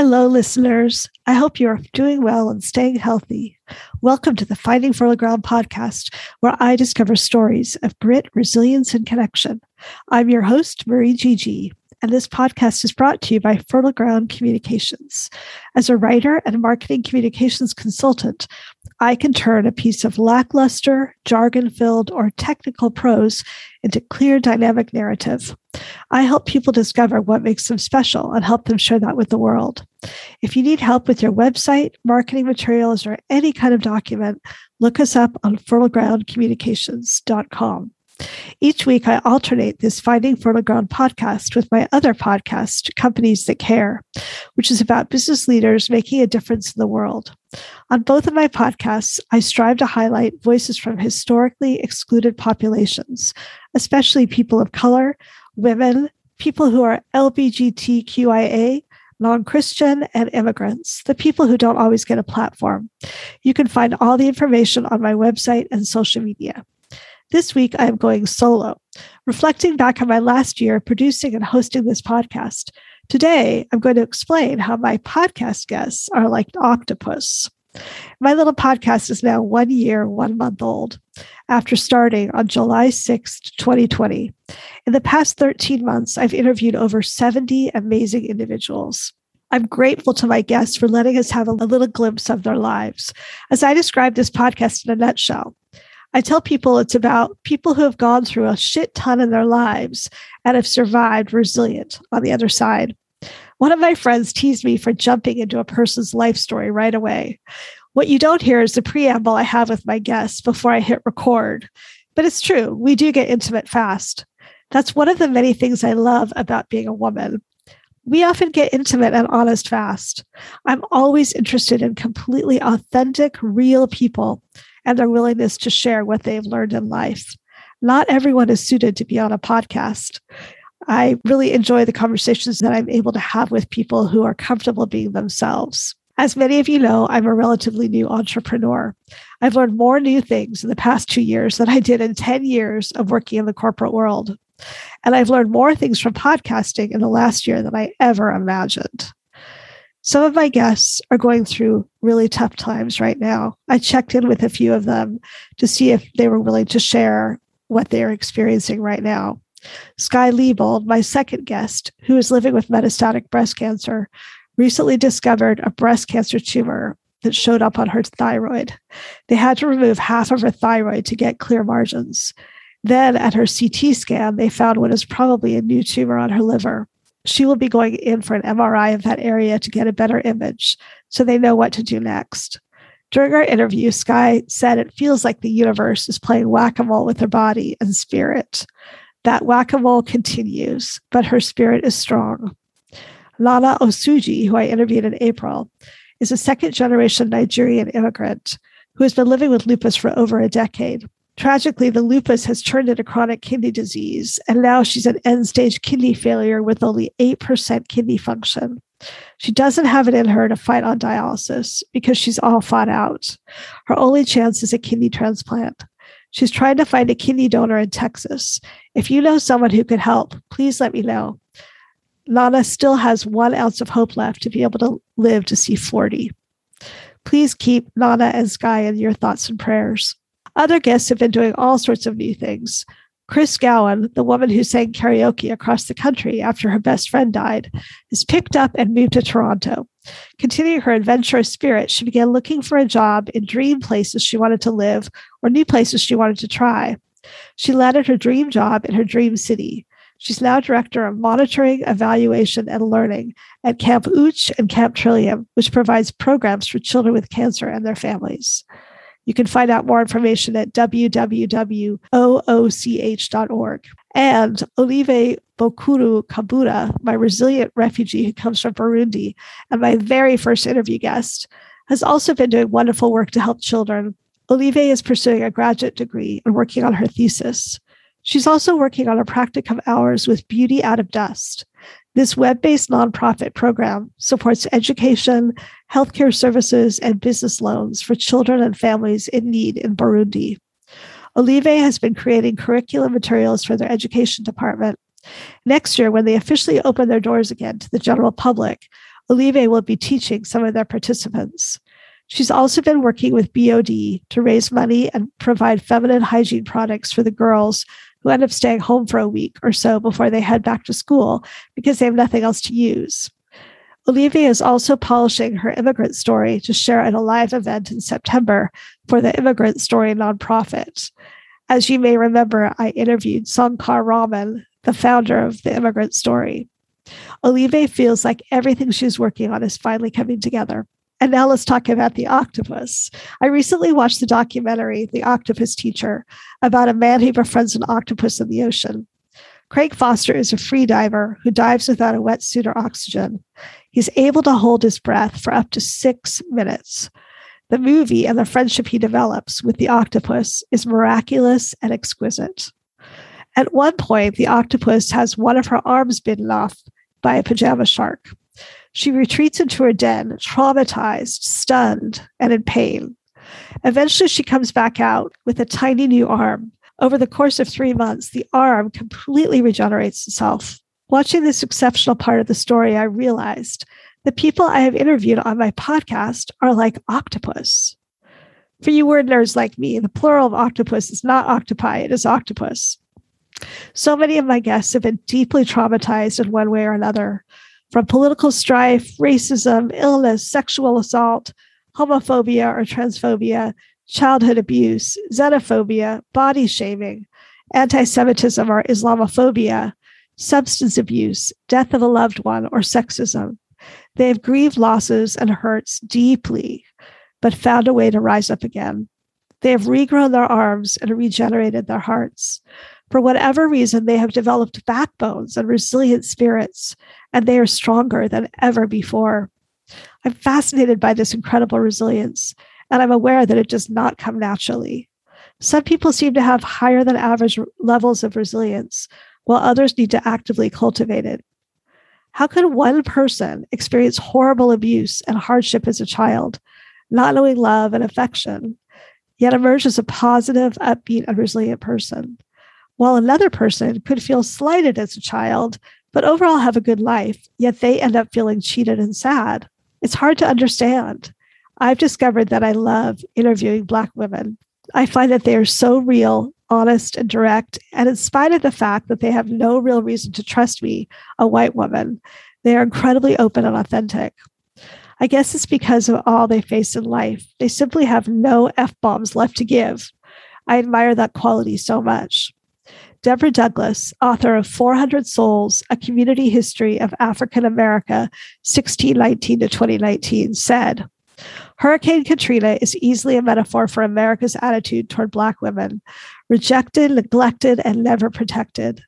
Hello, listeners. I hope you're doing well and staying healthy. Welcome to the Finding Fertile Ground podcast, where I discover stories of grit, resilience, and connection. I'm your host, Marie Gigi and this podcast is brought to you by Fertile Ground Communications. As a writer and marketing communications consultant, I can turn a piece of lackluster, jargon filled, or technical prose into clear, dynamic narrative. I help people discover what makes them special and help them share that with the world. If you need help with your website, marketing materials, or any kind of document, look us up on fertilegroundcommunications.com. Each week, I alternate this Finding Fertile Ground podcast with my other podcast, Companies That Care, which is about business leaders making a difference in the world. On both of my podcasts, I strive to highlight voices from historically excluded populations, especially people of color, women, people who are LGBTQIA, non Christian, and immigrants, the people who don't always get a platform. You can find all the information on my website and social media. This week, I am going solo, reflecting back on my last year producing and hosting this podcast. Today, I'm going to explain how my podcast guests are like octopus. My little podcast is now one year, one month old after starting on July 6th, 2020. In the past 13 months, I've interviewed over 70 amazing individuals. I'm grateful to my guests for letting us have a little glimpse of their lives. As I describe this podcast in a nutshell, I tell people it's about people who have gone through a shit ton in their lives and have survived resilient on the other side. One of my friends teased me for jumping into a person's life story right away. What you don't hear is the preamble I have with my guests before I hit record. But it's true, we do get intimate fast. That's one of the many things I love about being a woman. We often get intimate and honest fast. I'm always interested in completely authentic, real people and their willingness to share what they've learned in life. Not everyone is suited to be on a podcast. I really enjoy the conversations that I'm able to have with people who are comfortable being themselves. As many of you know, I'm a relatively new entrepreneur. I've learned more new things in the past two years than I did in 10 years of working in the corporate world. And I've learned more things from podcasting in the last year than I ever imagined. Some of my guests are going through really tough times right now. I checked in with a few of them to see if they were willing to share what they're experiencing right now. Sky Liebold, my second guest, who is living with metastatic breast cancer, recently discovered a breast cancer tumor that showed up on her thyroid. They had to remove half of her thyroid to get clear margins. Then, at her CT scan, they found what is probably a new tumor on her liver she will be going in for an MRI of that area to get a better image so they know what to do next. During our interview, Sky said it feels like the universe is playing whack a mole with her body and spirit. That whack a mole continues, but her spirit is strong. Lana Osuji, who I interviewed in April, is a second generation Nigerian immigrant who has been living with lupus for over a decade. Tragically, the lupus has turned into chronic kidney disease, and now she's an end stage kidney failure with only 8% kidney function. She doesn't have it in her to fight on dialysis because she's all fought out. Her only chance is a kidney transplant. She's trying to find a kidney donor in Texas. If you know someone who could help, please let me know. Lana still has one ounce of hope left to be able to live to see 40. Please keep Lana and Sky in your thoughts and prayers. Other guests have been doing all sorts of new things. Chris Gowan, the woman who sang karaoke across the country after her best friend died, is picked up and moved to Toronto. Continuing her adventurous spirit, she began looking for a job in dream places she wanted to live or new places she wanted to try. She landed her dream job in her dream city. She's now director of monitoring, evaluation, and learning at Camp Ooch and Camp Trillium, which provides programs for children with cancer and their families. You can find out more information at www.ooch.org. And Olive Bokuru Kabura, my resilient refugee who comes from Burundi, and my very first interview guest, has also been doing wonderful work to help children. Olive is pursuing a graduate degree and working on her thesis. She's also working on a practicum hours with Beauty Out of Dust, this web based nonprofit program supports education, healthcare services, and business loans for children and families in need in Burundi. Olive has been creating curriculum materials for their education department. Next year, when they officially open their doors again to the general public, Olive will be teaching some of their participants. She's also been working with BOD to raise money and provide feminine hygiene products for the girls who end up staying home for a week or so before they head back to school because they have nothing else to use. Olivia is also polishing her immigrant story to share at a live event in September for the Immigrant Story nonprofit. As you may remember, I interviewed Sankar Raman, the founder of the Immigrant Story. Olive feels like everything she's working on is finally coming together. And now let's talk about the octopus. I recently watched the documentary, The Octopus Teacher, about a man who befriends an octopus in the ocean. Craig Foster is a free diver who dives without a wetsuit or oxygen. He's able to hold his breath for up to six minutes. The movie and the friendship he develops with the octopus is miraculous and exquisite. At one point, the octopus has one of her arms bitten off by a pajama shark. She retreats into her den, traumatized, stunned, and in pain. Eventually, she comes back out with a tiny new arm. Over the course of three months, the arm completely regenerates itself. Watching this exceptional part of the story, I realized the people I have interviewed on my podcast are like octopus. For you word nerds like me, the plural of octopus is not octopi, it is octopus. So many of my guests have been deeply traumatized in one way or another from political strife, racism, illness, sexual assault, homophobia or transphobia, childhood abuse, xenophobia, body shaming, anti Semitism or Islamophobia, substance abuse, death of a loved one, or sexism. They have grieved losses and hurts deeply, but found a way to rise up again. They have regrown their arms and regenerated their hearts. For whatever reason, they have developed backbones and resilient spirits, and they are stronger than ever before. I'm fascinated by this incredible resilience, and I'm aware that it does not come naturally. Some people seem to have higher than average levels of resilience, while others need to actively cultivate it. How can one person experience horrible abuse and hardship as a child, not knowing love and affection, yet emerge as a positive, upbeat, and resilient person? While another person could feel slighted as a child, but overall have a good life, yet they end up feeling cheated and sad. It's hard to understand. I've discovered that I love interviewing Black women. I find that they are so real, honest, and direct. And in spite of the fact that they have no real reason to trust me, a white woman, they are incredibly open and authentic. I guess it's because of all they face in life. They simply have no F bombs left to give. I admire that quality so much. Deborah Douglas, author of 400 Souls, A Community History of African America, 1619 to 2019, said, Hurricane Katrina is easily a metaphor for America's attitude toward Black women, rejected, neglected, and never protected.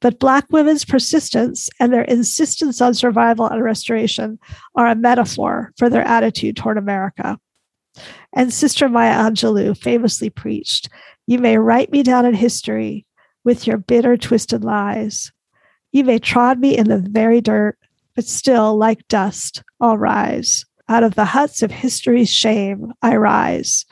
But Black women's persistence and their insistence on survival and restoration are a metaphor for their attitude toward America. And Sister Maya Angelou famously preached, You may write me down in history, with your bitter, twisted lies. You may trod me in the very dirt, but still, like dust, I'll rise. Out of the huts of history's shame, I rise.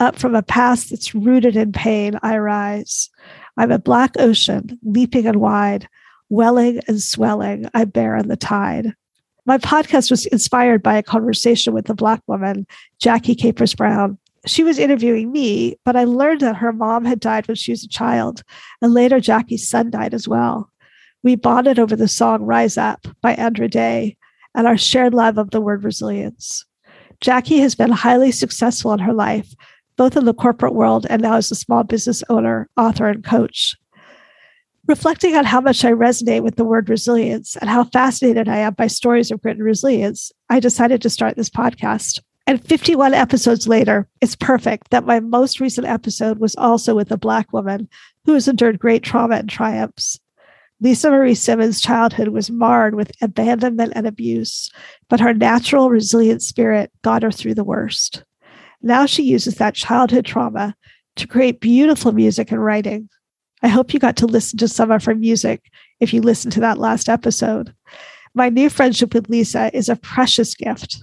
Up from a past that's rooted in pain, I rise. I'm a black ocean, leaping and wide, welling and swelling, I bear in the tide. My podcast was inspired by a conversation with a Black woman, Jackie Capers Brown, she was interviewing me, but I learned that her mom had died when she was a child, and later Jackie's son died as well. We bonded over the song Rise Up by Andra Day and our shared love of the word resilience. Jackie has been highly successful in her life, both in the corporate world and now as a small business owner, author, and coach. Reflecting on how much I resonate with the word resilience and how fascinated I am by stories of grit and resilience, I decided to start this podcast. And 51 episodes later, it's perfect that my most recent episode was also with a Black woman who has endured great trauma and triumphs. Lisa Marie Simmons' childhood was marred with abandonment and abuse, but her natural, resilient spirit got her through the worst. Now she uses that childhood trauma to create beautiful music and writing. I hope you got to listen to some of her music if you listened to that last episode. My new friendship with Lisa is a precious gift.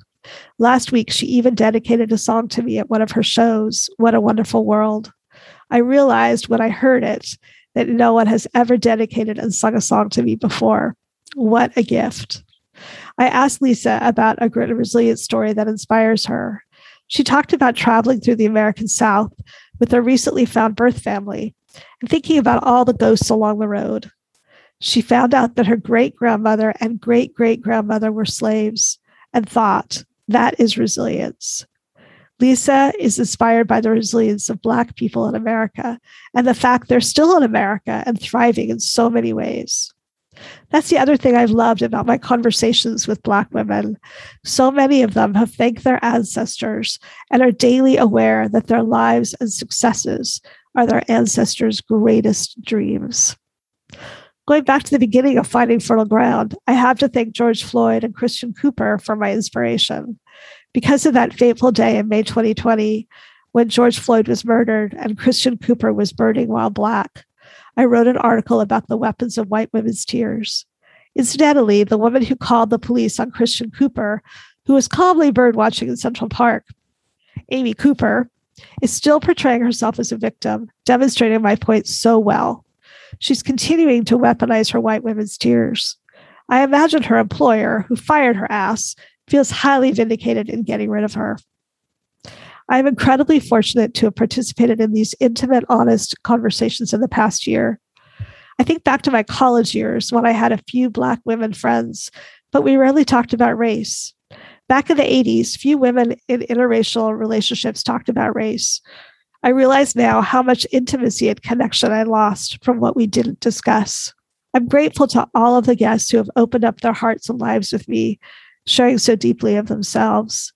Last week, she even dedicated a song to me at one of her shows, What a Wonderful World. I realized when I heard it that no one has ever dedicated and sung a song to me before. What a gift. I asked Lisa about a grit and resilience story that inspires her. She talked about traveling through the American South with her recently found birth family and thinking about all the ghosts along the road. She found out that her great grandmother and great great grandmother were slaves and thought, that is resilience. Lisa is inspired by the resilience of Black people in America and the fact they're still in America and thriving in so many ways. That's the other thing I've loved about my conversations with Black women. So many of them have thanked their ancestors and are daily aware that their lives and successes are their ancestors' greatest dreams. Going back to the beginning of Finding Fertile Ground, I have to thank George Floyd and Christian Cooper for my inspiration. Because of that fateful day in May 2020, when George Floyd was murdered and Christian Cooper was birding while Black, I wrote an article about the weapons of white women's tears. Incidentally, the woman who called the police on Christian Cooper, who was calmly bird watching in Central Park, Amy Cooper, is still portraying herself as a victim, demonstrating my point so well. She's continuing to weaponize her white women's tears. I imagine her employer, who fired her ass, feels highly vindicated in getting rid of her. I am incredibly fortunate to have participated in these intimate, honest conversations in the past year. I think back to my college years when I had a few Black women friends, but we rarely talked about race. Back in the 80s, few women in interracial relationships talked about race. I realize now how much intimacy and connection I lost from what we didn't discuss. I'm grateful to all of the guests who have opened up their hearts and lives with me, sharing so deeply of themselves.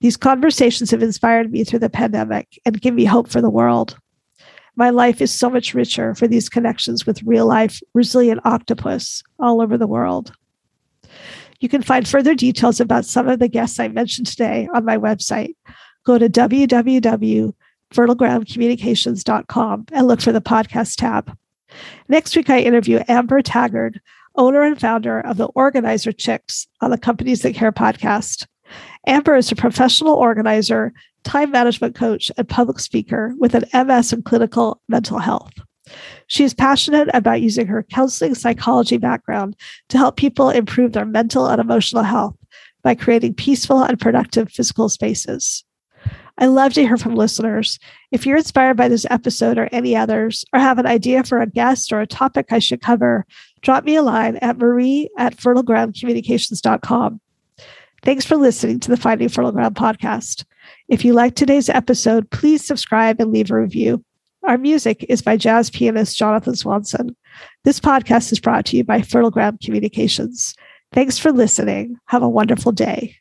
These conversations have inspired me through the pandemic and give me hope for the world. My life is so much richer for these connections with real life, resilient octopus all over the world. You can find further details about some of the guests I mentioned today on my website. Go to www.fertilegroundcommunications.com and look for the podcast tab. Next week, I interview Amber Taggart, owner and founder of the Organizer Chicks on the Companies That Care podcast. Amber is a professional organizer, time management coach, and public speaker with an MS in clinical mental health. She is passionate about using her counseling psychology background to help people improve their mental and emotional health by creating peaceful and productive physical spaces. I love to hear from listeners. If you're inspired by this episode or any others, or have an idea for a guest or a topic I should cover, drop me a line at marie at fertilegroundcommunications.com. Thanks for listening to the Finding Fertile Ground podcast. If you liked today's episode, please subscribe and leave a review. Our music is by jazz pianist Jonathan Swanson. This podcast is brought to you by Fertile Ground Communications. Thanks for listening. Have a wonderful day.